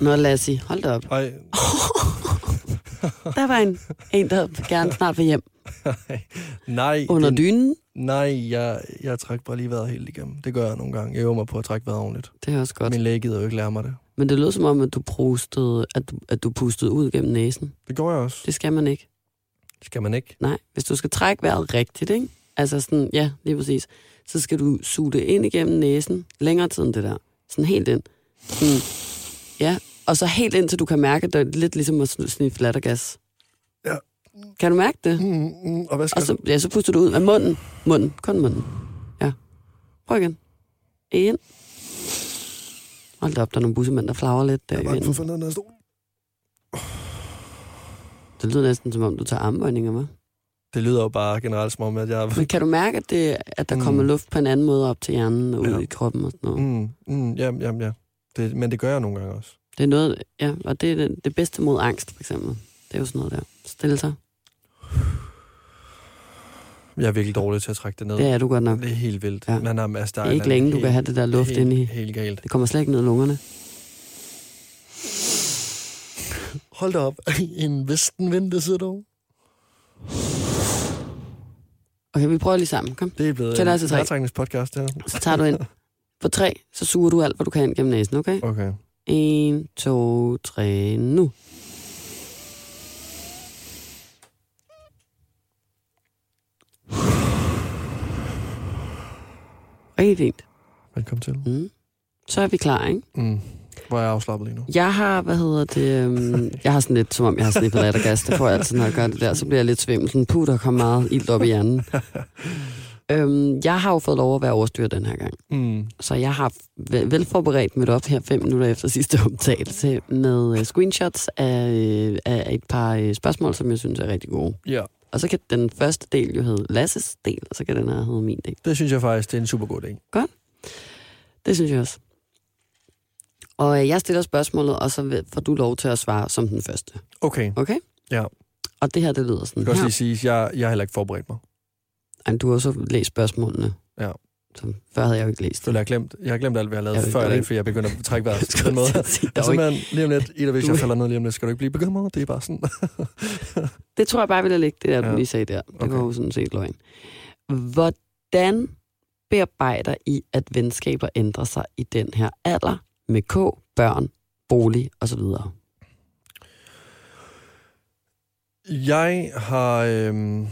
Nå, Lassie, hold da op. Ej, Der var en, en der gerne snart vil hjem. nej. Under det- dynen. Nej, jeg, jeg trækker bare lige vejret helt igennem. Det gør jeg nogle gange. Jeg øver mig på at trække vejret ordentligt. Det er også godt. Min læge gider jo ikke lære mig det. Men det lød som om, at du, prostede, at, du, at du pustede ud gennem næsen. Det går jeg også. Det skal man ikke. Skal man ikke? Nej, hvis du skal trække vejret rigtigt, ikke? Altså sådan, ja, lige præcis. Så skal du suge det ind igennem næsen, længere tid end det der. Sådan helt ind. Sådan, ja, og så helt ind, til du kan mærke, at det er lidt ligesom at sniffe lattergas. Ja. Kan du mærke det? Mm, mm, og hvad skal Og så, ja, så puster du ud af munden. Munden, kun munden. Ja. Prøv igen. En. Hold da op, der er nogle bussemænd, der flager lidt der jeg er bange for at falde ned stol. Det lyder næsten som om, du tager armbøjninger med. Det lyder jo bare generelt som om, at jeg... Men kan du mærke, at, det, at der Mm. kommer luft på en anden måde op til hjernen og ud Ja. i kroppen og sådan noget? Mm, mm, ja, ja, ja. Det, men det gør jeg nogle gange også. Det er noget, ja, og det er det, det bedste mod angst, for eksempel. Det er jo sådan noget der. Stille sig. Jeg er virkelig dårlig til at trække det ned. Det er du godt nok. Det er helt vildt. Ja. Men, um, altså, der Det er ikke længe, du kan have det der luft helt, ind i. Helt galt. Det kommer slet ikke ned i lungerne. Hold da op. En vestenvind, det sidder du. Okay, vi prøver lige sammen. Kom. Det er blevet Tæller en altså vejrtrækningspodcast, det her. Så tager du ind. På tre, så suger du alt, hvad du kan ind gennem næsen, okay? Okay. En, to, tre, nu. Rigtig fint. Velkommen til. Mm. Så er vi klar, ikke? Mm. Hvor er jeg afslappet lige nu. Jeg har, hvad hedder det, øhm, jeg har sådan lidt, som om jeg har sniffet lattergas. Det får jeg altid, når jeg gør det der. Så bliver jeg lidt svimmel. Sådan, puh, der kommer meget ild op i hjernen. øhm, jeg har jo fået lov at være overstyret den her gang. Mm. Så jeg har vel- velforberedt mit op her fem minutter efter sidste optagelse med øh, screenshots af, øh, af et par øh, spørgsmål, som jeg synes er rigtig gode. Ja, Og så kan den første del jo hedde Lasses del, og så kan den her hedde min del. det synes jeg faktisk, det er en super god idé. Det synes jeg også. Og øh, jeg stiller spørgsmålet, og så får du lov til at svare som den første. Okay, Okay? Ja. Og det her, det lyder sådan jeg kan også lige sige, at jeg, jeg har heller ikke forberedt mig. Ej, du har også læst spørgsmålene. Ja. Så før havde jeg jo ikke læst Så jeg har glemt, jeg har glemt alt, hvad jeg har lavet Jeg- før i jeg- dag, for jeg begynder at trække vejret på den måde. Og ikke- simpelthen, lige om lidt, Ida, hvis Du- jeg falder ned lige om lidt, skal du ikke blive bekymret. Det er bare sådan. Det tror jeg bare, ville ligge, det der, du Ja. lige sagde der. Det Okay. var jo sådan set løgn. Hvordan bearbejder I, at venskaber ændrer sig i den her alder med K, børn, bolig osv.? Jeg har... Øhm,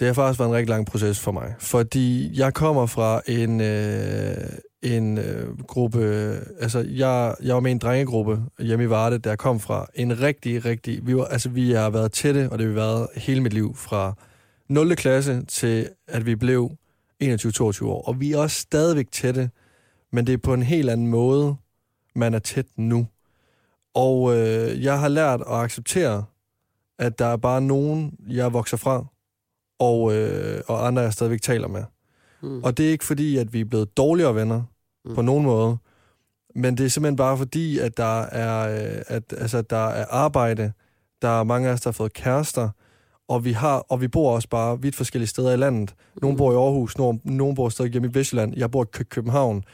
det har faktisk været en rigtig lang proces for mig, fordi jeg kommer fra en, øh, en øh, gruppe... Altså, jeg, jeg var med i en drengegruppe hjemme i Varde, der jeg kom fra. En rigtig, rigtig... Vi, var, altså, vi har været tætte, og det har vi været hele mit liv, fra 0. klasse til, at vi blev 21-22 år. Og vi er også stadigvæk tætte, men det er på en helt anden måde, man er tæt nu. Og øh, jeg har lært at acceptere, at der er bare nogen, jeg vokser fra, og, øh, og andre, jeg stadigvæk taler med. Mm. Og det er ikke fordi, at vi er blevet dårligere venner Mm. mm. på nogen måde, men det er simpelthen bare fordi, at der er, øh, at, altså, der er arbejde, der er mange af os, der har fået kærester, og vi, har, og vi bor også bare vidt forskellige steder i landet. Nogle bor i Aarhus, nogle, nogle bor stadig hjemme i Vestjylland, jeg bor i Kø- København.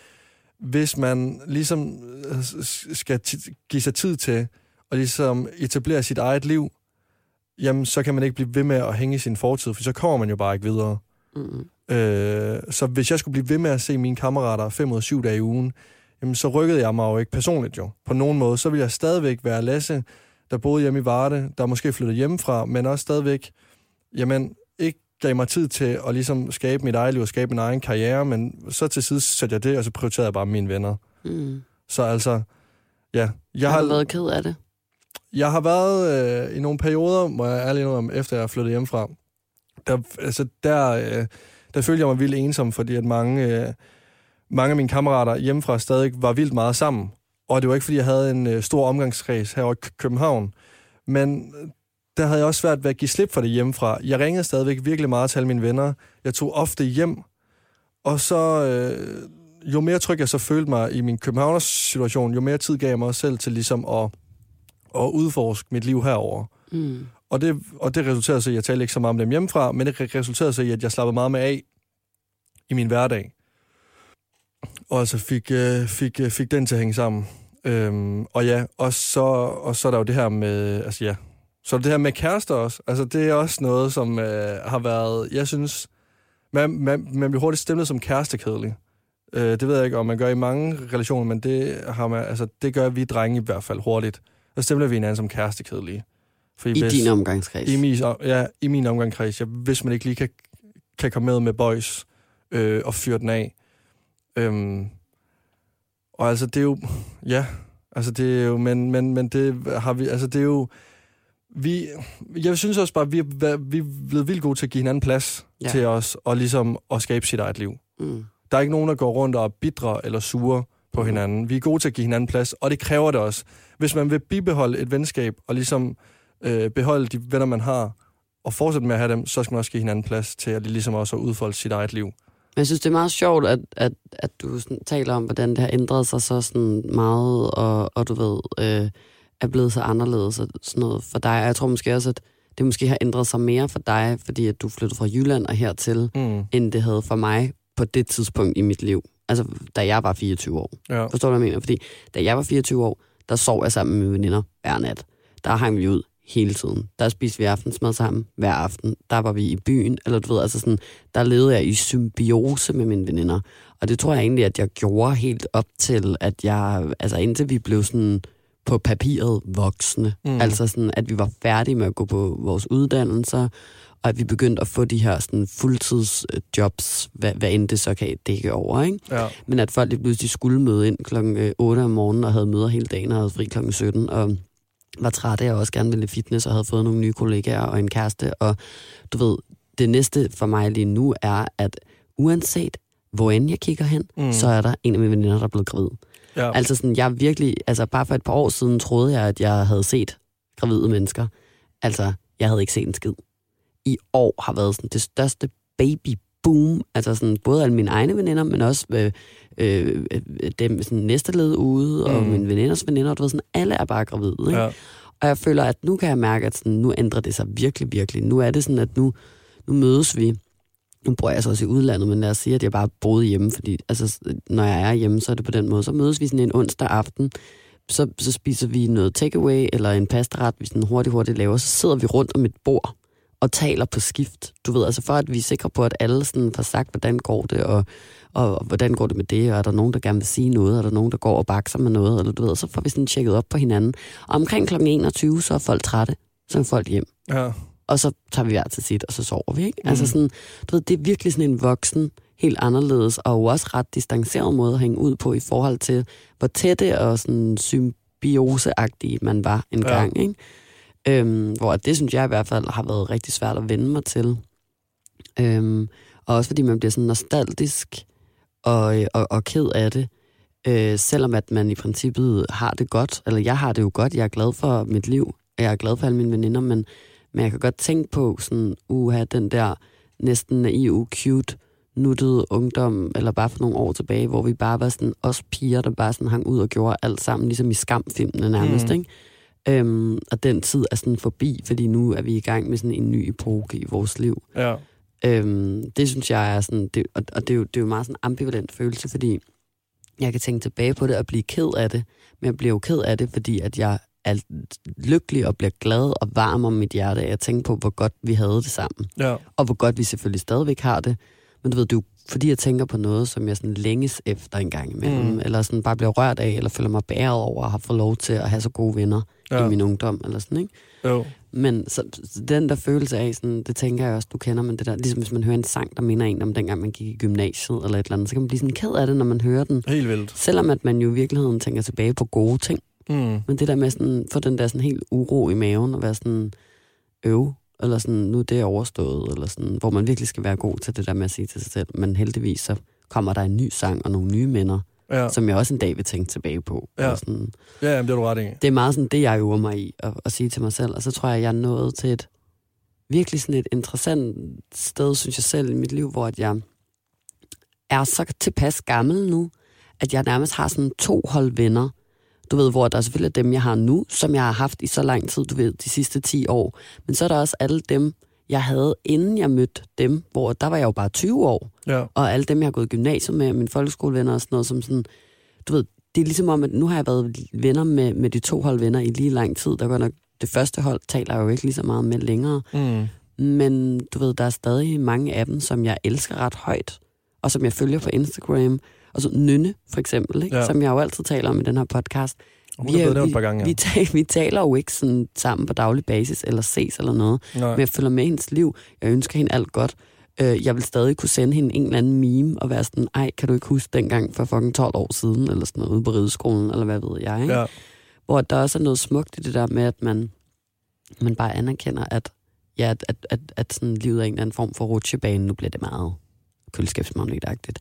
Hvis man ligesom øh, skal give sig tid til at ligesom etablere sit eget liv, jamen så kan man ikke blive ved med at hænge i sin fortid, for så kommer man jo bare ikke videre. Mm. Øh, så hvis jeg skulle blive ved med at se mine kammerater fem ud af syv dage i ugen, jamen så rykkede jeg mig jo ikke personligt jo. På nogen måde, så ville jeg stadigvæk være Lasse, der boede hjemme i Varde, der måske flyttede hjemmefra, men også stadigvæk, jamen ikke gav mig tid til at ligesom skabe mit eget liv og skabe min egen karriere, men så til side satte jeg det, og så prioriterede jeg bare mine venner. Mm. Så altså, ja. Jeg Har du været ked af det? Jeg har været øh, i nogle perioder, må jeg ærligt indrømme, efter jeg flyttede hjemmefra, der, altså, der, øh, der følte jeg mig vildt ensom, fordi at mange, øh, mange af mine kammerater hjemmefra stadig var vildt meget sammen. Og det var ikke, fordi jeg havde en øh, stor omgangskreds her i København. Men øh, der havde jeg også svært ved at give slip for det hjemmefra. Jeg ringede stadigvæk virkelig meget til alle mine venner. Jeg tog ofte hjem. Og så, øh, jo mere tryg jeg så følte mig i min Københavners situation, jo mere tid gav jeg mig selv til ligesom at at udforske mit liv herover. Mm. Og det, og det resulterede så i, at jeg talte ikke så meget om dem hjemmefra, men det resulterede så i, at jeg slappede meget med af i min hverdag. Og altså fik, øh, fik, øh, fik den til at hænge sammen. Øhm, og ja, og så, og så er der jo det her med, altså ja, så det her med kærester også. Altså det er også noget, som øh, har været, jeg synes, man, man, man bliver hurtigt stemlet som kærestekedelig. Øh, det ved jeg ikke, om man gør i mange relationer, men det, har man, altså, det gør vi drenge i hvert fald hurtigt. Så stemler vi hinanden som kærestekedelige. Fordi I hvis, din omgangskreds? I min, ja, i min omgangskreds. Ja, hvis man ikke lige kan, kan komme med med boys øh, og fyre den af. Øhm, og altså, det er jo... Ja, altså det er jo... Men, men, men det har vi... Altså, det er jo... Vi, jeg synes også bare, at vi er, vi er blevet vildt gode til at give hinanden plads ja. til os, og ligesom at skabe sit eget liv. Mm. Der er ikke nogen, der går rundt og er bidre eller sure på hinanden. Vi er gode til at give hinanden plads, og det kræver det også. Hvis man vil bibeholde et venskab, og ligesom øh, beholde de venner, man har, og fortsætte med at have dem, så skal man også give hinanden plads til at ligesom også at udfolde sit eget liv. Men jeg synes, det er meget sjovt, at, at, at du sådan, taler om, hvordan det har ændret sig så sådan meget, og, og du ved, øh, er blevet så anderledes og sådan noget for dig. Og jeg tror måske også, at det måske har ændret sig mere for dig, fordi at du flyttede fra Jylland og hertil, mm. end det havde for mig på det tidspunkt i mit liv. Altså, da jeg var 24 år. Ja. Forstår du, hvad jeg mener? Fordi da jeg var 24 år, der sov jeg sammen med mine veninder hver nat. Der hang vi ud hele tiden. Der spiste vi aftensmad sammen hver aften. Der var vi i byen, eller du ved, altså sådan, der levede jeg i symbiose med mine veninder. Og det tror jeg egentlig, at jeg gjorde helt op til, at jeg, altså indtil vi blev sådan på papiret voksne. Mm. Altså sådan, at vi var færdige med at gå på vores uddannelser, og at vi begyndte at få de her sådan, fuldtidsjobs, hvad, hvad end det så kan dække over. Ikke? Ja. Men at folk lige pludselig skulle møde ind klokken 8 om morgenen og havde møder hele dagen og havde fri klokken 17. Og var træt af, og også gerne ville fitness, og havde fået nogle nye kollegaer og en kæreste. Og du ved, det næste for mig lige nu er, at uanset hvor end jeg kigger hen, mm. så er der en af mine veninder, der er blevet gravid. Ja. Altså sådan, jeg virkelig, altså bare for et par år siden troede jeg, at jeg havde set gravide mennesker. Altså, jeg havde ikke set en skid. I år har været sådan det største baby boom, altså sådan både af mine egne veninder, men også øh, øh, dem sådan næste led ude, og mm. mine veninders veninder, du ved, sådan, alle er bare gravide, ikke? Ja. Og jeg føler, at nu kan jeg mærke, at sådan, nu ændrer det sig virkelig, virkelig. Nu er det sådan, at nu, nu mødes vi. Nu bor jeg altså også i udlandet, men lad os sige, at jeg bare boede hjemme, fordi altså, når jeg er hjemme, så er det på den måde. Så mødes vi sådan en onsdag aften, så, så spiser vi noget takeaway, eller en pastaret, vi sådan hurtigt, hurtigt laver, så sidder vi rundt om et bord, og taler på skift. Du ved, altså for at vi er sikre på, at alle sådan får sagt, hvordan går det, og, og, og hvordan går det med det, og er der nogen, der gerne vil sige noget, er der nogen, der går og bakser med noget, eller du ved, så får vi sådan tjekket op på hinanden. Og omkring kl. 21, så er folk trætte, så er folk hjem. Ja. Og så tager vi hver til sit, og så sover vi, ikke? Altså mm. Altså sådan, du ved, det er virkelig sådan en voksen, helt anderledes, og også ret distanceret måde at hænge ud på i forhold til, hvor tætte og sådan symbioseagtige man var en ja. gang, ikke? Øhm, hvor det synes jeg i hvert fald har været rigtig svært at vende mig til. Øhm, og også fordi man bliver sådan nostalgisk og, og, og ked af det. Øh, selvom at man i princippet har det godt, eller jeg har det jo godt, jeg er glad for mit liv, jeg er glad for alle mine veninder, men, men jeg kan godt tænke på sådan, uha, den der næsten naive, cute, nuttede ungdom, eller bare for nogle år tilbage, hvor vi bare var sådan os piger, der bare sådan hang ud og gjorde alt sammen, ligesom i skamfilmene nærmest, mm. ikke? Øhm, og den tid er sådan forbi, fordi nu er vi i gang med sådan en ny epoke i vores liv. Ja. Øhm, det synes jeg er sådan, det, og, og det, er jo, det er jo meget sådan en ambivalent følelse, fordi jeg kan tænke tilbage på det og blive ked af det, men jeg bliver jo ked af det, fordi at jeg er lykkelig og bliver glad og varm om mit hjerte af at tænke på, hvor godt vi havde det sammen. Ja. Og hvor godt vi selvfølgelig stadigvæk har det. Men du ved, jo fordi, jeg tænker på noget, som jeg sådan længes efter en gang imellem, mm. eller sådan bare bliver rørt af, eller føler mig bæret over at have fået lov til at have så gode venner ja. i min ungdom, eller sådan, ikke? Jo. Men så, så den der følelse af, sådan, det tænker jeg også, du kender, men det der, ligesom hvis man hører en sang, der minder en om dengang, man gik i gymnasiet eller et eller andet, så kan man blive sådan ked af det, når man hører den. Helt vildt. Selvom at man jo i virkeligheden tænker tilbage på gode ting. Mm. Men det der med sådan, få den der sådan helt uro i maven, og være sådan, øv, eller sådan, nu det er overstået, eller sådan, hvor man virkelig skal være god til det der med at sige til sig selv. Men heldigvis så kommer der en ny sang og nogle nye minder, ja. som jeg også en dag vil tænke tilbage på. Ja, sådan, ja jamen, det er du ret i. Det er meget sådan det, jeg øver mig i at, at sige til mig selv. Og så tror jeg, jeg er nået til et virkelig sådan et interessant sted, synes jeg selv, i mit liv, hvor at jeg er så tilpas gammel nu, at jeg nærmest har sådan to hold venner, du ved, hvor der er selvfølgelig dem, jeg har nu, som jeg har haft i så lang tid, du ved, de sidste 10 år. Men så er der også alle dem, jeg havde, inden jeg mødte dem, hvor der var jeg jo bare 20 år. Ja. Og alle dem, jeg har gået i gymnasiet med, mine folkeskolevenner og sådan noget, som sådan, du ved, det er ligesom om, at nu har jeg været venner med, med de to hold venner i lige lang tid. Der går nok, det første hold taler jeg jo ikke lige så meget med længere. Mm. Men du ved, der er stadig mange af dem, som jeg elsker ret højt, og som jeg følger på Instagram. Og så Nynne, for eksempel, ikke? Ja. som jeg jo altid taler om i den her podcast. Hun er blevet nævnt et par gange, ja. vi, taler, vi taler jo ikke sådan sammen på daglig basis, eller ses eller noget. Nej. Men jeg følger med hendes liv. Jeg ønsker hende alt godt. Øh, jeg vil stadig kunne sende hende en eller anden meme og være sådan, ej, kan du ikke huske dengang for fucking 12 år siden, eller sådan noget, ude på rideskolen, eller hvad ved jeg, ikke? Ja. Hvor der også er noget smukt i det der med, at man, man bare anerkender, at, ja, at, at, at, at sådan livet er en eller anden form for rutsjebane. Nu bliver det meget køleskabsmagnetagtigt.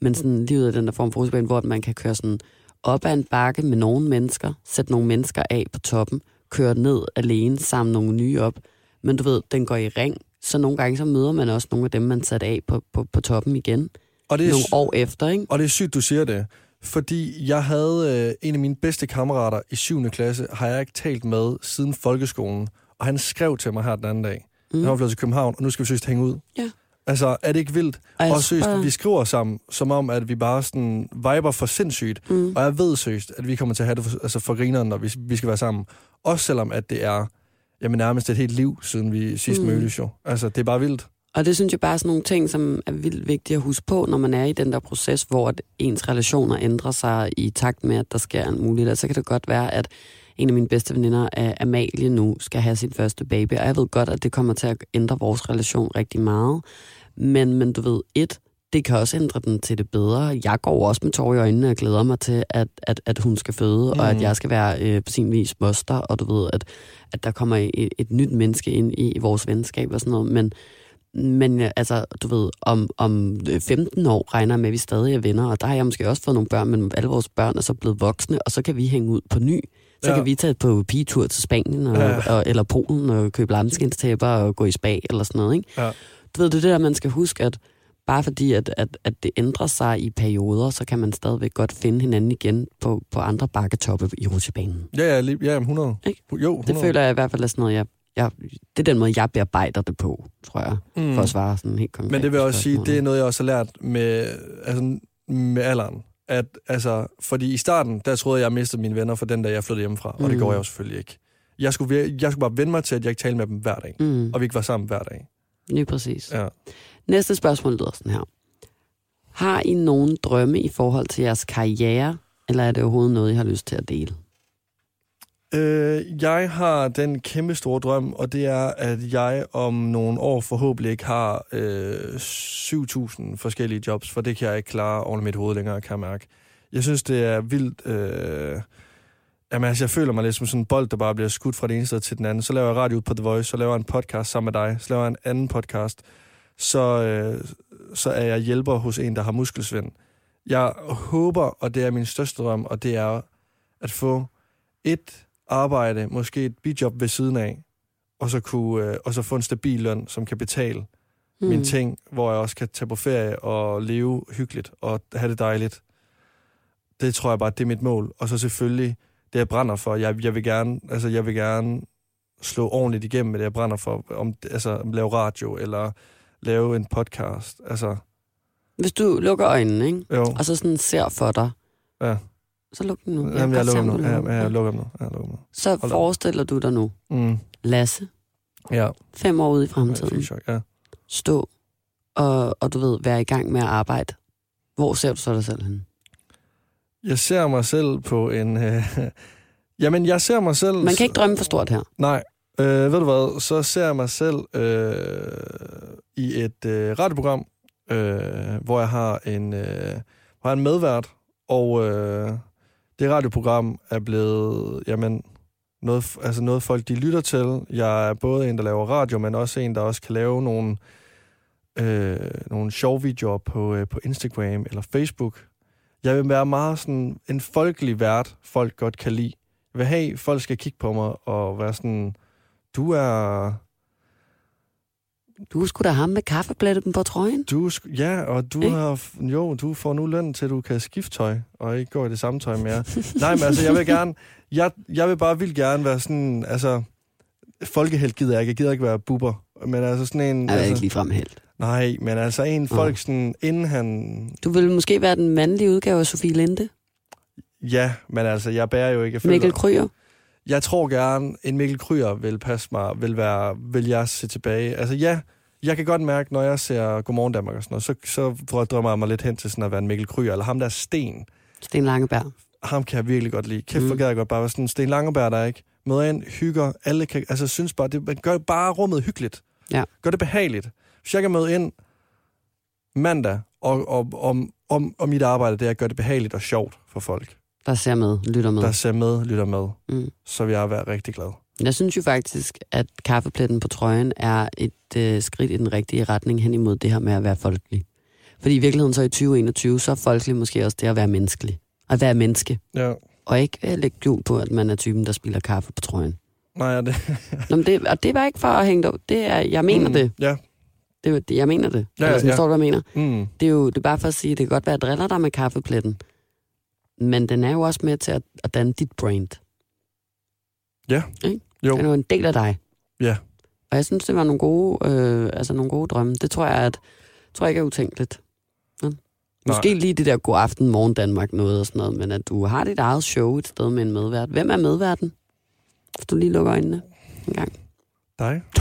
Men sådan livet er den der form for rutsjebane, hvor man kan køre sådan op ad en bakke med nogle mennesker, sætte nogle mennesker af på toppen, køre ned alene, samle nogle nye op. Men du ved, den går i ring, så nogle gange så møder man også nogle af dem, man satte af på, på, på toppen igen. Og det er Nogle år efter, ikke? Og det er sygt, du siger det. Fordi jeg havde øh, en af mine bedste kammerater i 7. klasse, har jeg ikke talt med siden folkeskolen. Og han skrev til mig her den anden dag. Mm. Han var flyttet til København, og nu skal vi søst hænge ud. Ja. Altså, er det ikke vildt? Og jeg Og søst, tror- vi skriver sammen, som om, at vi bare sådan viber for sindssygt. Mm. Og jeg ved søst, at vi kommer til at have det for, altså for grineren, når vi, vi skal være sammen. Også selvom, at det er jamen, nærmest et helt liv, siden vi sidst Mm. mødtes jo. Altså, det er bare vildt. Og det synes jeg bare er sådan nogle ting, som er vildt vigtige at huske på, når man er i den der proces, hvor at ens relationer ændrer sig i takt med, at der sker en mulighed. Så kan det godt være, at en af mine bedste veninder, øh, Amalie, nu skal have sin første baby. Og jeg ved godt, at det kommer til at ændre vores relation rigtig meget. Men, men du ved, et, det kan også ændre den til det bedre. Jeg går også med tår i øjnene og glæder mig til, at, at, at hun skal føde, mm. og at Mm. jeg skal være øh, på sin vis moster, og du ved, at, at der kommer et, et nyt menneske ind i, i vores venskab og sådan noget. Men, men øh, altså, du ved, om, om øh, 15 år regner med, at vi stadig er venner, og der har jeg måske også fået nogle børn, men alle vores børn er så blevet voksne, og så kan vi hænge ud på ny. Så Ja. kan vi tage på pigetur til Spanien og, Ja. og, eller Polen og købe lamskindstæpper og gå i spa eller sådan noget. Ikke? Ja. Du ved, det er det der, man skal huske, at bare fordi, at, at, at det ændrer sig i perioder, så kan man stadigvæk godt finde hinanden igen på, på andre bakketoppe i rutsjebanen. Ja, ja, lige- ja jamen, 100. Ikke? Jo, 100. Det føler jeg i hvert fald er sådan noget, jeg, jeg, det er den måde, jeg bearbejder det på, tror jeg, mm. for at svare sådan helt konkret. Men det vil jeg også sige, det er noget, jeg også har lært med, altså, med alderen. At, altså, fordi i starten, der troede jeg, jeg mistede mine venner for den dag, jeg flyttede hjemmefra. Og det Mm. går jeg jo selvfølgelig ikke. Jeg skulle, jeg skulle bare vende mig til, at jeg ikke talte med dem hver dag. Mm, Og vi ikke var sammen hver dag. Lige præcis. Ja. Næste spørgsmål lyder sådan her. Har I nogen drømme i forhold til jeres karriere, eller er det overhovedet noget, I har lyst til at dele? Øh, jeg har den kæmpe store drøm, og det er, at jeg om nogle år forhåbentlig ikke har øh, 7.000 forskellige jobs, for det kan jeg ikke klare over mit hoved længere, kan jeg mærke. Jeg synes, det er vildt... Øh, jamen, altså, jeg føler mig lidt som sådan en bold, der bare bliver skudt fra det ene sted til den anden. Så laver jeg radio på The Voice, så laver jeg en podcast sammen med dig, så laver jeg en anden podcast. Så, øh, så er jeg hjælper hos en, der har muskelsvind. Jeg håber, og det er min største drøm, og det er at få et arbejde, måske et bijob ved siden af, og så, kunne, øh, og så få en stabil løn, som kan betale mm. mine ting, hvor jeg også kan tage på ferie og leve hyggeligt og have det dejligt. Det tror jeg bare, det er mit mål. Og så selvfølgelig det, jeg brænder for. Jeg, jeg, vil, gerne, altså, jeg vil gerne slå ordentligt igennem med det, jeg brænder for. Om, altså, lave radio eller lave en podcast. Altså, Hvis du lukker øjnene, ikke? jo. og så sådan ser for dig, Ja. så luk dem nu. Jamen, jeg godt se, lukker nu. Ja, ja, jeg lukker dem nu. Jeg lukker dem nu. Så op. forestiller du dig nu, Mm. Lasse, Ja. fem år ude i Ja, fremtiden, chok, ja. stå og, og du ved, være i gang med at arbejde. Hvor ser du så dig selv hen? Jeg ser mig selv på en... Øh, jamen, jeg ser mig selv... Man kan ikke drømme for stort her. Nej. Øh, ved du hvad, så ser jeg mig selv øh, i et øh, radioprogram, øh, hvor jeg har en, øh, hvor jeg har en medvært, og øh, det radioprogram er blevet, jamen, noget, altså noget folk de lytter til. Jeg er både en, der laver radio, men også en, der også kan lave nogle, øh, nogle sjove videoer på, øh, på Instagram eller Facebook. Jeg vil være meget sådan en folkelig vært, folk godt kan lide. Jeg vil have, folk skal kigge på mig og være sådan, du er, Du skulle da ham med kaffepletten på trøjen. du, er ja, og du Ikke? har, jo, du får nu løn til, at du kan skifte tøj, og ikke gå i det samme tøj mere. Nej, men altså, jeg vil gerne, jeg, jeg vil bare vildt gerne være sådan, altså, folkehelt gider jeg ikke, jeg gider ikke være buber, men altså sådan en, Jeg er ikke altså, lige frem helt. Nej, men altså en folk sådan, inden han, Du vil måske være den mandlige udgave af Sofie Linde. Ja, men altså, jeg bærer jo ikke... Mikkel Kryger? jeg tror gerne, en Mikkel Kryger vil passe mig, vil, være, vil jeg se tilbage. Altså ja, jeg kan godt mærke, når jeg ser Godmorgen Danmark og sådan noget, så, så får jeg drømmer jeg mig lidt hen til sådan at være en Mikkel Kryger, eller ham der er Sten. Sten Langeberg. Ham kan jeg virkelig godt lide. Kæft, hvor Mm. gad jeg godt bare være sådan Sten Langeberg, der ikke møder ind, hygger, alle kan, altså synes bare, det man gør bare rummet hyggeligt. Ja. Gør det behageligt. Hvis jeg kan møde ind mandag, og, og, om, om, om mit arbejde, det er at gøre det behageligt og sjovt for folk, Der ser med, lytter med. der ser med, lytter med, Mm. så vil jeg være rigtig glad. Jeg synes jo faktisk, at kaffepletten på trøjen er et øh, skridt i den rigtige retning hen imod det her med at være folkelig. Fordi i virkeligheden så i 2021, så er folkelig måske også det at være menneskelig. At være menneske. Ja. Og ikke øh, lægge jul på, at man er typen, der spiller kaffe på trøjen. Nej, ja, det, Nå, men det, og det var ikke for at hænge dig. Det er, jeg mener mm. det. Ja. Det, er jo. Jeg mener det. Ja, Eller sådan, ja. Forstår du, hvad jeg mener? Mm. Det er jo det er bare for at sige, at det kan godt være, at jeg driller dig med kaffepletten. Men den er jo også med til at, at danne dit brand. Ja. Ikke? Jo. Den er jo en del af dig. Ja. Og jeg synes, det var nogle gode, øh, altså nogle gode drømme. Det tror jeg, at, tror jeg ikke er utænkeligt. Ja. Måske lige det der god aften, morgen Danmark noget og sådan noget, men at du har dit eget show et sted med en medvært. Hvem er medværten? Hvis du lige lukker øjnene en gang. Dig?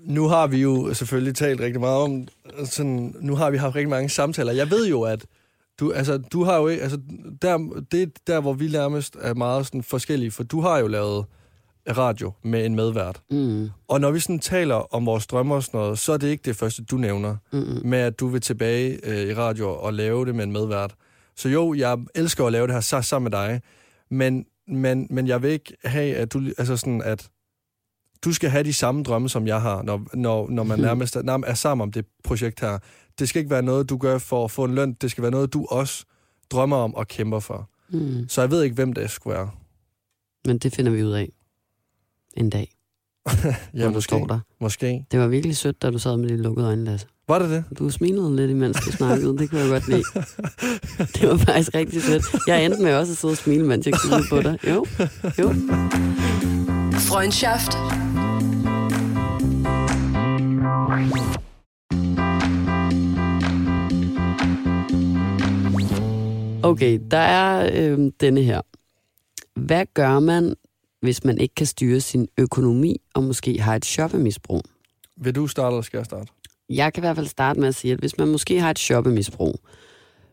nu har vi jo selvfølgelig talt rigtig meget om, sådan, nu har vi haft rigtig mange samtaler. Jeg ved jo, at du, altså, du har jo ikke, altså, der, det er der, hvor vi nærmest er meget sådan forskellige, for du har jo lavet radio med en medvært. Mm. Og når vi sådan taler om vores drømme og sådan noget, så er det ikke det første, du nævner, Mm-mm. med at du vil tilbage øh, i radio og lave det med en medvært. Så jo, jeg elsker at lave det her sa- sammen med dig, men, men, men jeg vil ikke have, at du, altså sådan, at du skal have de samme drømme, som jeg har, når, når, når man Mhm. nærmest er, nærmest er sammen om det projekt her. Det skal ikke være noget, du gør for at få en løn. Det skal være noget, du også drømmer om og kæmper for. Mm. Så jeg ved ikke, hvem det skulle være. Men det finder vi ud af en dag, Ja, du står der. Måske. Det var virkelig sødt, da du sad med de lukkede øjne, Lasse. Var det det? Du smilede lidt, imens du snakkede. Det kunne jeg godt lide. Det var faktisk rigtig sødt. Jeg endte med også at sidde og smile, mens jeg kiggede på dig. Jo, jo. Freundschaft. Okay, der er øh, denne her. Hvad gør man, hvis man ikke kan styre sin økonomi og måske har et shoppemisbrug? Vil du starte, eller skal jeg starte? Jeg kan i hvert fald starte med at sige, at hvis man måske har et shoppemisbrug,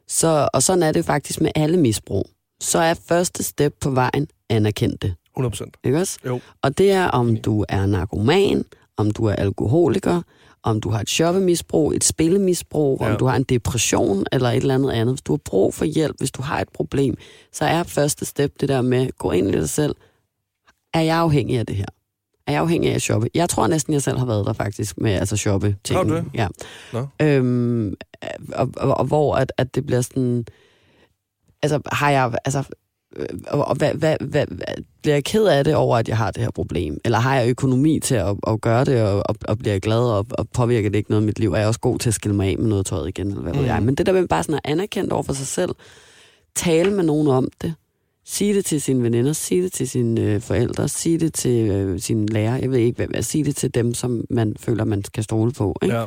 så, og sådan er det faktisk med alle misbrug, så er første step på vejen anerkendt det. 100 procent. Ikke også? Jo. Og det er, om du er narkoman, om du er alkoholiker, om du har et shoppemisbrug, et spillemisbrug, ja. Om du har en depression eller et eller andet andet. Hvis du har brug for hjælp, hvis du har et problem, så er første step det der med, gå ind i dig selv. Er jeg afhængig af det her? Er jeg afhængig af at shoppe? Jeg tror næsten, jeg selv har været der faktisk med altså shoppe ting. Har du det? Ja. Nå. Øhm, og, og, og, hvor at, at det bliver sådan... Altså, har jeg... Altså, og, og hvad, hvad, hvad, hvad, bliver jeg ked af det over, at jeg har det her problem? Eller har jeg økonomi til at, at gøre det, og, og, og bliver jeg glad, og, og påvirker det ikke noget i mit liv? Er jeg også god til at skille mig af med noget tøjet igen, eller hvad mm. ved jeg? Men det der med bare sådan at anerkende over for sig selv, tale med nogen om det, sige det til sine veninder, sige det til sine øh, forældre, sige det til øh, sine lærer, jeg ved ikke hvad, sige det til dem, som man føler, man skal stole på. Ikke? Ja.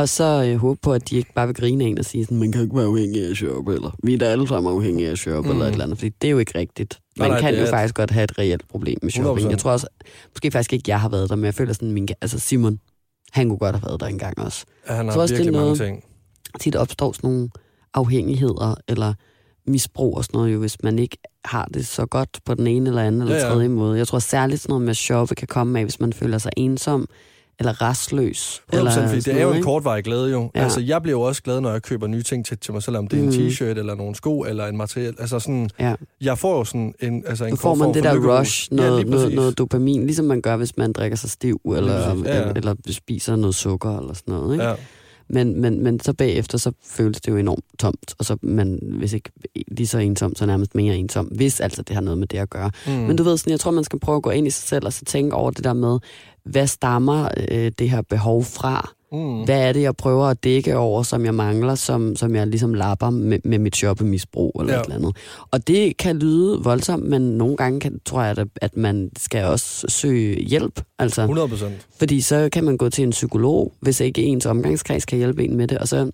Og så øh, håbe på, at de ikke bare vil grine af en og sige sådan, man kan ikke være afhængig af at shoppe, eller vi er da alle sammen afhængige af at shoppe, mm. eller et eller andet, fordi det er jo ikke rigtigt. Man Nej, nej, kan jo er- faktisk godt have et reelt problem med shopping. 100%. Jeg tror også, måske faktisk ikke, jeg har været der, men jeg føler sådan, min, altså Simon, han kunne godt have været der engang også. Ja, han har også, det er virkelig mange noget- ting. Tit opstår sådan nogle afhængigheder, eller misbrug og sådan noget, jo, hvis man ikke har det så godt på den ene eller anden eller Ja, ja. tredje måde. Jeg tror særligt sådan noget med at shoppe kan komme af, hvis man føler sig ensom, eller restløs. 100%, eller fordi det er jo en kortvarig glæde jo. Ja. Ja. Altså, jeg bliver jo også glad, når jeg køber nye ting til, til mig selv, om det er en Mhm. t-shirt, eller nogle sko, eller en materiel. Altså sådan, Ja. jeg får jo sådan en, altså en Så får man det der rush, Ja, noget, lige noget, noget dopamin, ligesom man gør, hvis man drikker sig stiv, eller, ja, ja. eller, spiser noget sukker, eller sådan noget. Ikke? Ja. Men, men, men så bagefter, så føles det jo enormt tomt, og så man, hvis ikke lige så ensom, så nærmest mere ensom, hvis altså det har noget med det at gøre. Mm. Mm. Men du ved, sådan, jeg tror, man skal prøve at gå ind i sig selv, og så tænke over det der med, hvad stammer øh, det her behov fra? Mm. Hvad er det, jeg prøver at dække over, som jeg mangler, som, som jeg ligesom lapper med, med mit shoppemisbrug eller Ja. et eller andet. Og det kan lyde voldsomt, men nogle gange kan, tror jeg, at, at man skal også søge hjælp. Altså, 100 procent. fordi så kan man gå til en psykolog, hvis ikke ens omgangskreds kan hjælpe en med det, og så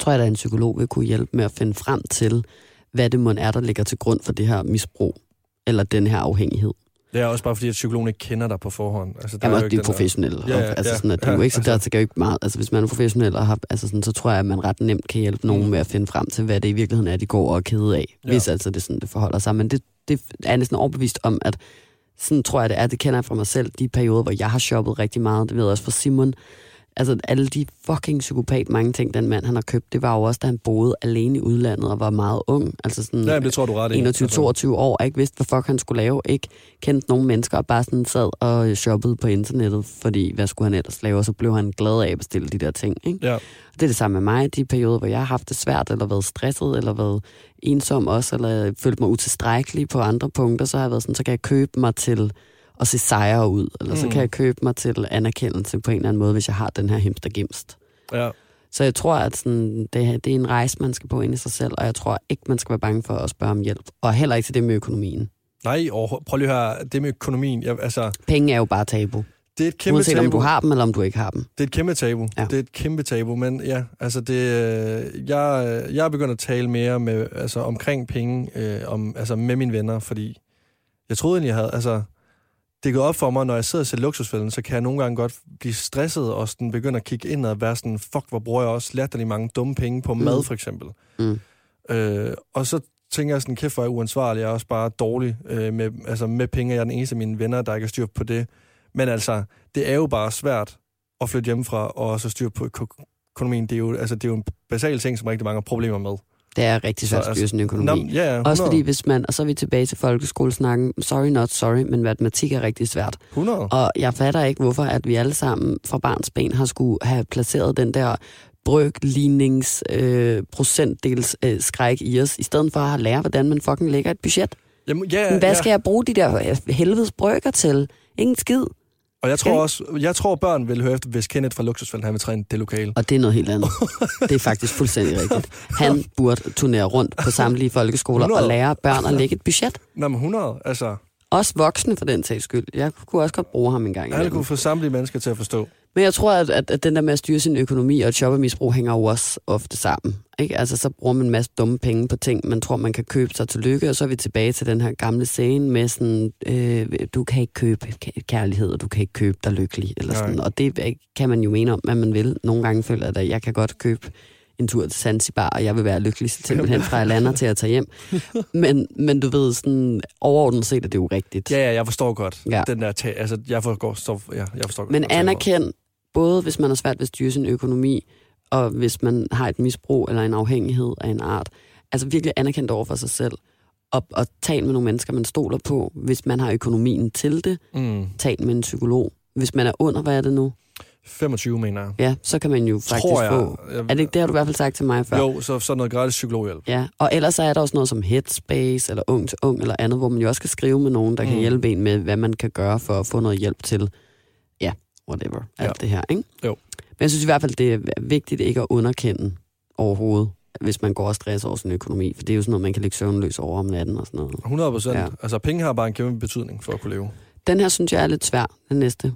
tror jeg, at en psykolog vil kunne hjælpe med at finde frem til, hvad det må er, der ligger til grund for det her misbrug, eller den her afhængighed. Det er også bare fordi, at psykologen ikke kender dig på forhånd. Altså, Jamen, jo også de er den der- professionelle. Ja, ja, altså, ja, sådan, at det er jo ja, ikke så altså- der skal jo ikke meget. Altså, hvis man er professionel og har, altså sådan, så tror jeg, at man ret nemt kan hjælpe nogen Mm. med at finde frem til, hvad det i virkeligheden er, de går og er kede af. Ja. Hvis altså det er sådan, det forholder sig. Men det, det er jeg næsten overbevist om, at sådan tror jeg, det er. Det kender jeg fra mig selv. De perioder, hvor jeg har shoppet rigtig meget. Det ved jeg også fra Simon. Altså alle de fucking psykopat mange ting, den mand han har købt, det var jo også, da han boede alene i udlandet og var meget ung. Altså sådan, men det tror du ret i. 21-22 år, og ikke vidste, hvad fuck han skulle lave, ikke kendte nogen mennesker, og bare sådan sad og shoppede på internettet, fordi hvad skulle han ellers lave, og så blev han glad af at bestille de der ting. Ikke? Ja. Og det er det samme med mig, de perioder, hvor jeg har haft det svært, eller været stresset, eller været ensom også, eller følt mig utilstrækkelig på andre punkter, så har jeg været sådan, så kan jeg købe mig til at se sejre ud, eller så Mm. kan jeg købe mig til anerkendelse på en eller anden måde, hvis jeg har den her himstergimst. Ja. Så jeg tror, at sådan, det, det er en rejse, man skal på ind i sig selv, og jeg tror ikke, man skal være bange for at spørge om hjælp. Og heller ikke til det med økonomien. Nej, overho- prøv lige at høre, det med økonomien, jeg, altså, Penge er jo bare tabu. det er et kæmpe Uanset tabu. om du har dem, eller om du ikke har dem. Det er et kæmpe tabu. Ja. Det er et kæmpe tabu, men ja, altså det, øh, jeg, jeg er begyndt at tale mere med, altså, omkring penge, øh, om, altså med mine venner, fordi jeg troede egentlig, jeg havde, altså, det er gået op for mig, når jeg sidder og ser luksusfælden, så kan jeg nogle gange godt blive stresset og sådan begynde at kigge ind og være sådan, fuck, hvor bruger jeg også latterlig mange dumme penge på mad, Mm. for eksempel. Mm. Øh, og så tænker jeg sådan, kæft, hvor er jeg uansvarlig, jeg er også bare dårlig øh, med, altså med penge, jeg er den eneste af mine venner, der ikke har styr på det. Men altså, det er jo bare svært at flytte hjemmefra og så styr på ko- økonomien. Det er, jo, altså, det er jo en basal ting, som rigtig mange har problemer med. Det er rigtig svært at styre sin økonomi. Nå, ja, ja, 100, Også fordi hvis man, og så er vi tilbage til folkeskolesnakken, sorry not sorry, men matematik er rigtig svært. 100. Og jeg fatter ikke, hvorfor at vi alle sammen fra barns ben har skulle have placeret den der brøklignings øh, procentdels øh, skræk i os, i stedet for at lært, hvordan man fucking lægger et budget. Jamen, ja, hvad ja. skal jeg bruge de der øh, helvedes brøker til? Ingen skid. Og jeg tror Okay. også, jeg tror børn vil høre efter, hvis Kenneth fra Luksusfælden, han vil træne det lokale. Og det er noget helt andet. det er faktisk fuldstændig rigtigt. Han burde turnere rundt på samtlige folkeskoler 100. og lære børn at lægge et budget. Nå, men 100, altså, Også voksne for den sags skyld. Jeg kunne også godt bruge ham en gang. han kunne få samtlige mennesker til at forstå. Men jeg tror, at, at, at den der med at styre sin økonomi og shoppermisbrug hænger jo også ofte sammen. Ikke? Altså, så bruger man en masse dumme penge på ting, man tror, man kan købe sig til lykke, og så er vi tilbage til den her gamle scene med sådan, øh, du kan ikke købe kæ- kærlighed, og du kan ikke købe dig lykkelig. Eller Nej. sådan. Og det kan man jo mene om, hvad man vil. Nogle gange føler jeg, at jeg kan godt købe en tur til Zanzibar, og jeg vil være lykkelig simpelthen fra jeg lander til at tage hjem. Men, men du ved, sådan, overordnet set er det jo rigtigt. Ja, ja, jeg forstår godt. Ja. Den der, altså, jeg forstår, ja, jeg forstår godt. Men taler om. anerkend, både hvis man har svært ved at styre sin økonomi, og hvis man har et misbrug eller en afhængighed af en art. Altså virkelig anerkendt over for sig selv. Og, og tal med nogle mennesker, man stoler på. Hvis man har økonomien til det, Mm. tal med en psykolog. Hvis man er under, hvad er det nu? 25, mener jeg. Ja, så kan man jo faktisk Tror jeg. få... jeg Er det ikke det, har du i hvert fald sagt til mig før? Jo, så, så noget gratis psykologhjælp. Ja, og ellers så er der også noget som Headspace, eller Ung til Ung, eller andet, hvor man jo også skal skrive med nogen, der mm. kan hjælpe en med, hvad man kan gøre for at få noget hjælp til, whatever, alt Ja. det her, ikke? Jo. Men jeg synes i hvert fald, det er vigtigt ikke at underkende overhovedet, hvis man går og stresser over sin økonomi, for det er jo sådan noget, man kan ligge søvnløs over om natten og sådan noget. 100 procent. Ja. Altså, penge har bare en kæmpe betydning for at kunne leve. Den her synes jeg er lidt svær, den næste.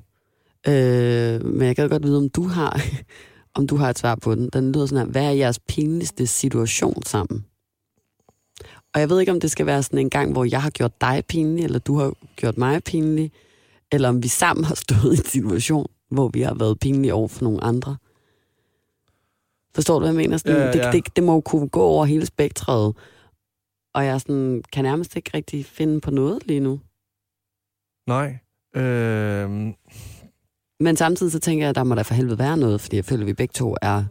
Øh, men jeg kan godt vide, om du har, om du har et svar på den. Den lyder sådan her, hvad er jeres pinligste situation sammen? Og jeg ved ikke, om det skal være sådan en gang, hvor jeg har gjort dig pinlig, eller du har gjort mig pinlig, eller om vi sammen har stået i en situation, hvor vi har været pinlige over for nogle andre. Forstår du, hvad jeg mener? Sådan, Ja, ja, ja. Det, det, det må jo kunne gå over hele spektret. Og jeg sådan, kan nærmest ikke rigtig finde på noget lige nu. Nej. Øhm, Men samtidig så tænker jeg, at der må da for helvede være noget, fordi jeg føler, at vi begge to er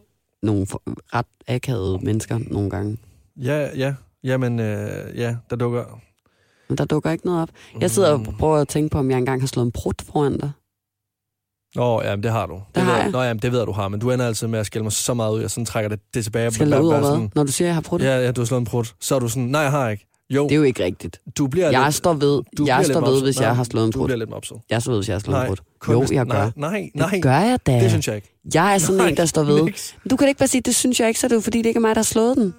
nogle ret akavede mennesker nogle gange. ja, ja. Jamen, øh, ja, der dukker... Men der dukker ikke noget op. Jeg sidder Mm. og prøver at tænke på, om jeg engang har slået en prut foran dig. Åh, oh, jamen, det har du. Det, har ved, jeg. Nå, jamen, det ved jeg, du har, men du ender altid med at skælde mig så meget ud, jeg sådan trækker det, det tilbage. jeg bliver ud over hvad? Når du siger, at jeg har prut? Ja, ja, du har slået en prut. Så er du sådan, nej, jeg har ikke. Jo, Det er jo ikke rigtigt. du bliver Jeg lidt... står ved, du jeg står ved hvis Nej, jeg har slået en Du prut. bliver lidt mopset. Jeg står ved, hvis jeg har slået en Nej, prut. kun Jo, jeg gør. Nej, nej, nej. Det gør jeg da. Det synes jeg ikke. Jeg er sådan Nej, en, der står ved. Niks. Du kan ikke bare sige, det synes jeg ikke, så er det jo fordi, det ikke er mig, der har slået den.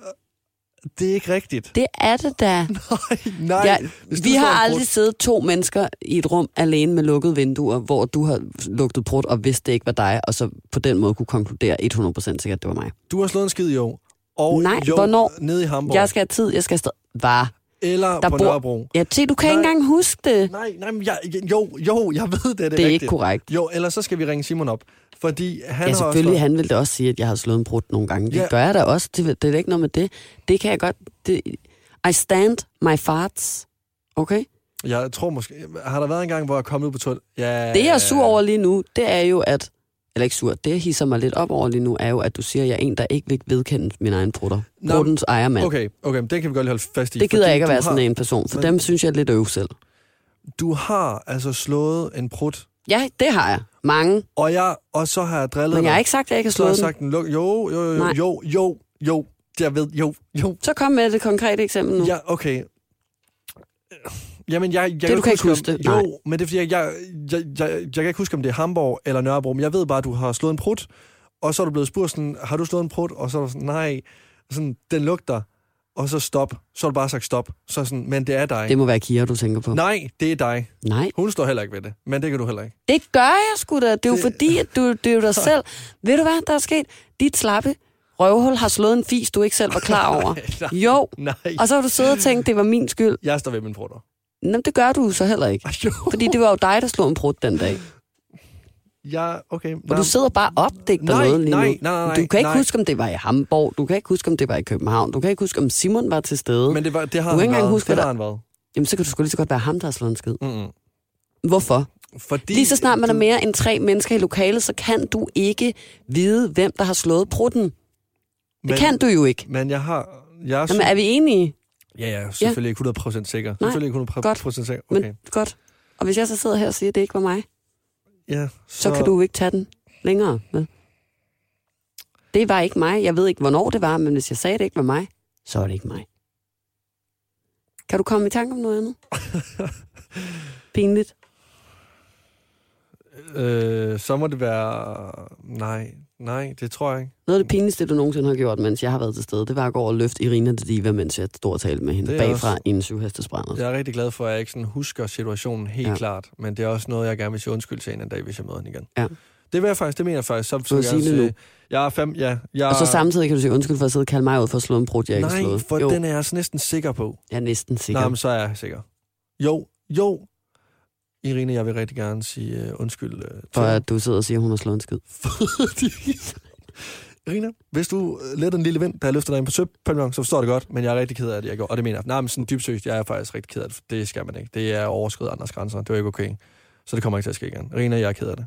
Det er ikke rigtigt. Det er det da. Nej, nej. Du vi har aldrig prut- siddet to mennesker i et rum alene med lukkede vinduer, hvor du har lugtet prut og vidste det ikke var dig, og så på den måde kunne konkludere 100% sikkert, at det var mig. Du har slået en skid, jo. Og Nej, jo, hvornår? Nede i Hamburg. Jeg skal have tid, jeg skal afsted. Var. Eller Der på bor- Nørrebro. Ja, se, du kan Nej. ikke engang huske det. Nej, nej, men jeg, jo, jo, jeg ved det, det er, Det er rigtigt. ikke korrekt. Jo, ellers så skal vi ringe Simon op. Fordi han Ja, selvfølgelig, også... han vil da også sige, at jeg har slået en brud nogle gange. Det Ja. gør jeg da også. Det, det er da ikke noget med det. Det kan jeg godt... Det, I stand my farts. Okay? Jeg tror måske... Har der været en gang, hvor jeg er kommet ud på toilet? Ja. Det, jeg er sur over lige nu, det er jo, at... Eller ikke sur, det jeg hisser mig lidt op over lige nu, er jo, at du siger, at jeg er en, der ikke vil vedkende min egen brutter. Bruttens ejermand. Okay, okay, men det kan vi godt lige holde fast i. Det gider jeg ikke at være sådan har, en person, for Men- dem synes jeg er lidt øv selv. Du har altså slået en prut, Ja, det har jeg. Mange. og, jeg, og så har jeg drillet Men jeg har ikke sagt, at jeg ikke har Så har jeg slået sagt, den, luk- jo, jo, jo, Nej. jo, jo, jo, jeg ved, jo, jo. Så kom med det konkrete eksempel nu. Ja, okay. Jamen, jeg, jeg du kan ikke huske om, det? Nej. Jo, men det er fordi, jeg, jeg, jeg, jeg, jeg kan ikke huske, om det er Hamburg eller Nørrebro, men jeg ved bare, at du har slået en prut, og så er du blevet spurgt sådan, har du slået en prut? Og så er du sådan, nej, sådan, den lugter, og så stop. Så har du bare sagt stop. Så sådan, men det er dig. Det må være Kira, du tænker på. Nej, det er dig. Nej. Hun står heller ikke ved det, men det kan du heller ikke. Det gør jeg sgu da. Det er jo Det- fordi, at du, det er jo dig selv. Ved du hvad, der er sket? Dit slappe røvhul har slået en fis, du ikke selv var klar over. nej, Jo. nej. Og så har du siddet og tænkt, det var min skyld. Jeg står ved min prutter. Nå, det gør du så heller ikke. Fordi det var jo dig, der slog en brud den dag. Ja, okay. Og du sidder bare og opdigter Nej, noget lige nej, nu. nej, nej, du kan ikke nej. huske, om det var i Hamburg. Du kan ikke huske, om det var i København. Du kan ikke huske, om Simon var til stede. Men det, var, det har Du kan han ikke engang huske, det har han været. Jamen, så kan du sgu lige så godt være ham, der har slået en skid. Mm-mm. Hvorfor? Fordi Lige så snart man du- er mere end tre mennesker i lokalet, så kan du ikke vide, hvem der har slået prutten. Det men, kan du jo ikke. Men jeg har... Jeg er, Jamen, er vi enige? Ja, ja, selvfølgelig ikke 100% sikker. Nej, Selvfølgelig ikke 100% godt. sikker. Men Okay. godt. Og hvis jeg så sidder her og siger, at det ikke var mig, Ja, så, så kan du ikke tage den længere. Vel? Det var ikke mig. Jeg ved ikke, hvornår det var, men hvis jeg sagde, det ikke var mig, så er det ikke mig. Kan du komme i tanke om noget andet? Pinligt. Øh, så må det være... Nej, nej, det tror jeg ikke. Noget af det pinligste, du nogensinde har gjort, mens jeg har været til stede, det var at gå og løfte Irina de Diva, mens jeg stod og talte med hende bagfra også- i en syvhestesbrænder. Jeg er rigtig glad for, at jeg ikke sådan husker situationen helt Ja. klart. Men det er også noget, jeg gerne vil sige undskyld til en dag, hvis jeg møder hende igen. Ja. Det vil jeg faktisk, det mener jeg faktisk. Så, så jeg sige det sige, jeg er fem, ja. Jeg, Og så samtidig kan du sige undskyld for at sidde og kalde mig ud for at slå en brud, jeg ikke Nej, slået. for jo, den er jeg altså næsten sikker på. jeg er næsten sikker. Nej, men så er jeg sikker. Jo, jo. Irene, jeg vil rigtig gerne sige uh, undskyld uh, til for at du sidder og siger, at hun har slået en skid. Irina, hvis du øh, letter en lille vind, der løfter dig ind på søpavillon, så forstår det godt, men jeg er rigtig ked af, at jeg gjorde. Og det mener jeg. Nej, men sådan dybt seriøst, jeg er faktisk rigtig ked af det. for Det skal man ikke. Det er overskridt andres grænser. Det var ikke okay. Så det kommer ikke til at ske igen. Irina, jeg er ked af det.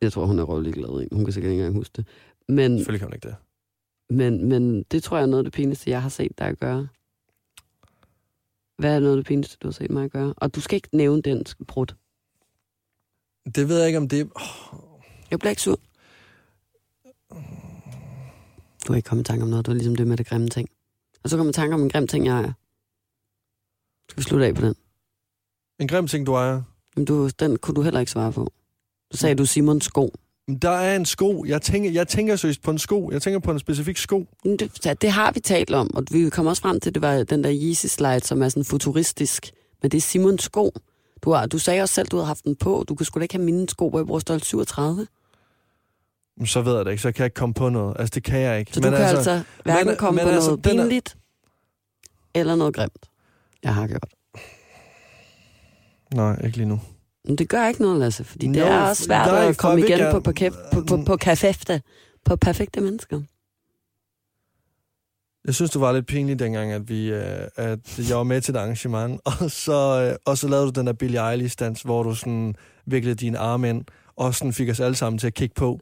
Jeg tror, hun er røvlig glad. Hun kan sikkert ikke engang huske det. Men, Selvfølgelig kan hun ikke det. men, men det tror jeg er noget af det pinligste, jeg har set dig gøre. Hvad er noget af det pinligste, du har set mig gøre? Og du skal ikke nævne den brud. Det ved jeg ikke, om det... Oh, Jeg bliver ikke sur. Du har ikke kommet i tanke om noget. Du er ligesom det med det grimme ting. Og så kommer i tanke om en grim ting, jeg ejer. Skal vi slutte af på den? en grim ting, du ejer. Men du, den kunne du heller ikke svare på. Du sagde, du Simons sko. Men Der er en sko. Jeg tænker, jeg tænker seriøst på en sko. Jeg tænker på en specifik sko. Men Det, ja, det har vi talt om, og vi kom også frem til, at det var den der Yeezy slide, som er sådan futuristisk. Men det er Simons sko. Du, har, du sagde også selv, du havde haft den på. Du kunne sgu da ikke have mine sko, hvor jeg bruger størrelse 37. Men Så ved jeg det ikke. Så kan jeg ikke komme på noget. Altså, det kan jeg ikke. Så du kan altså hverken men- komme men på altså, noget den er- pinligt, eller noget grimt. Jeg har gjort. Nej, ikke lige nu. Men det gør ikke noget, Lasse, fordi det Nå, er også svært nej, at komme igen gerne- på, på, på, på, på, perfekte, på perfekte mennesker. Jeg synes, det var lidt pinligt dengang, at, vi, øh, at jeg var med til et arrangement, og så, øh, og så lavede du den der Billie Eilish-dans, hvor du sådan viklede dine arme ind, og sådan fik os alle sammen til at kigge på.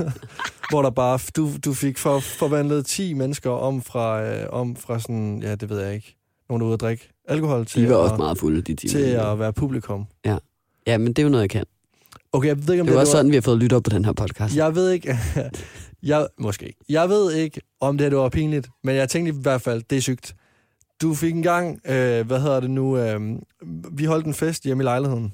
hvor der bare, du, du fik for, forvandlet 10 mennesker om fra, øh, om fra sådan, ja, det ved jeg ikke, nogen der er ude at drikke alkohol til, De var at, også meget fulde, de til timer. at være publikum. Ja, men det er jo noget, jeg kan. Okay, jeg ved ikke, om Det det, er var, sådan, vi har fået lyttet på den her podcast. Jeg ved ikke, jeg, måske. Jeg ved ikke, om det, her, det var pinligt, men jeg tænkte i hvert fald, det er sygt. Du fik en gang, øh, hvad hedder det nu, øh, vi holdt en fest hjemme i lejligheden.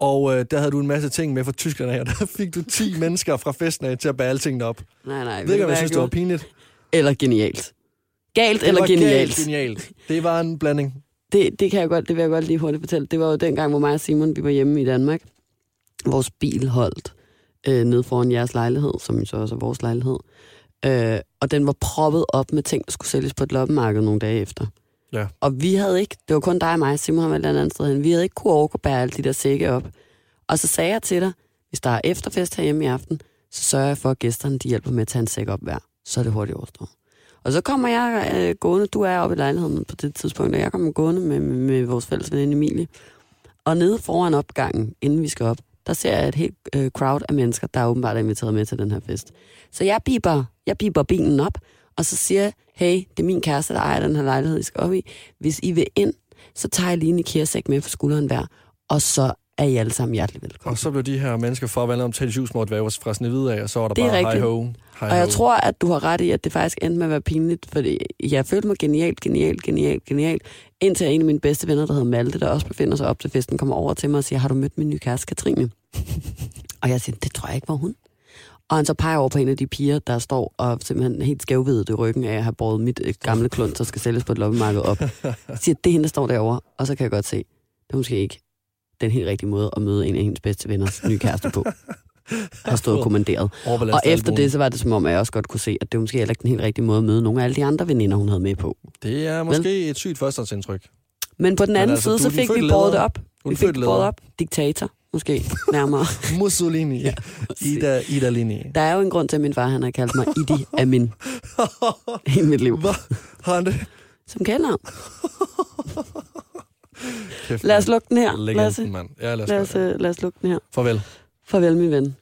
Og øh, der havde du en masse ting med fra Tyskland af, og der fik du 10 mennesker fra festen af til at bære alle tingene op. Nej, nej. Jeg ved ikke, om jeg synes, det var pinligt. Eller genialt. Galt Det eller var genialt. Galt, genialt. Det var en blanding. Det, det, kan jeg godt, det vil jeg godt lige hurtigt fortælle. Det var jo dengang, hvor mig og Simon vi var hjemme i Danmark. Vores bil holdt øh, ned foran jeres lejlighed, som så også er vores lejlighed. Øh, og den var proppet op med ting, der skulle sælges på et loppemarked nogle dage efter. Ja. Og vi havde ikke, det var kun dig og mig, Simon været et andet sted hen, vi havde ikke kunne overgå bære alle de der sække op. Og så sagde jeg til dig, hvis der er efterfest herhjemme i aften, så sørger jeg for, at gæsterne de hjælper med at tage en sæk op hver. Så er det hurtigt overstået. Og så kommer jeg øh, gående, du er oppe i lejligheden på det tidspunkt, og jeg kommer gående med, med, med vores fælles veninde Emilie. Og nede foran opgangen, inden vi skal op, der ser jeg et helt øh, crowd af mennesker, der er åbenbart inviteret med til den her fest. Så jeg biber, jeg biber bilen op, og så siger jeg, hey, det er min kæreste, der ejer den her lejlighed, I skal op i. Hvis I vil ind, så tager jeg lige en IKEA-sæk med på skulderen hver, og så er I alle sammen hjertelig velkommen. Og så blev de her mennesker forvandlet om til væver fra sned af, og så var der Det er bare hej rigtigt. ho. Hej Og jeg ho. tror, at du har ret i, at det faktisk endte med at være pinligt, fordi jeg følte mig genialt, genialt, genialt, genialt, indtil en af mine bedste venner, der hedder Malte, der også befinder sig op til festen, kommer over til mig og siger, har du mødt min nye kæreste, Katrine? og jeg siger, det tror jeg ikke var hun. Og han så peger over på en af de piger, der står og simpelthen helt skævvidet i ryggen af at have båret mit øh, gamle klund, der skal sælges på et loppemarked op. Jeg siger, det er hende, der står derovre. Og så kan jeg godt se, det er måske ikke den helt rigtige måde at møde en af hendes bedste venners nye kæreste på. Har stået og kommanderet. Og efter det, så var det som om, at jeg også godt kunne se, at det var måske heller ikke den helt rigtige måde at møde nogle af alle de andre veninder, hun havde med på. Det er måske et sygt førstehåndsindtryk. Men på den anden altså, side, så fik vi båret det op. Vi fik båret op. Diktator, måske nærmere. Mussolini. Ja, Ida, Ida Lini. Der er jo en grund til, at min far han har kaldt mig Idi Amin i mit liv. Hvad? Har han det? Som kaldnavn. Kæft, Lad os lukke den her, mand. Lasse. Legenden, mand. Ja, lad os, Lad os, øh, lad os lukke den her. Farvel. Farvel, min ven.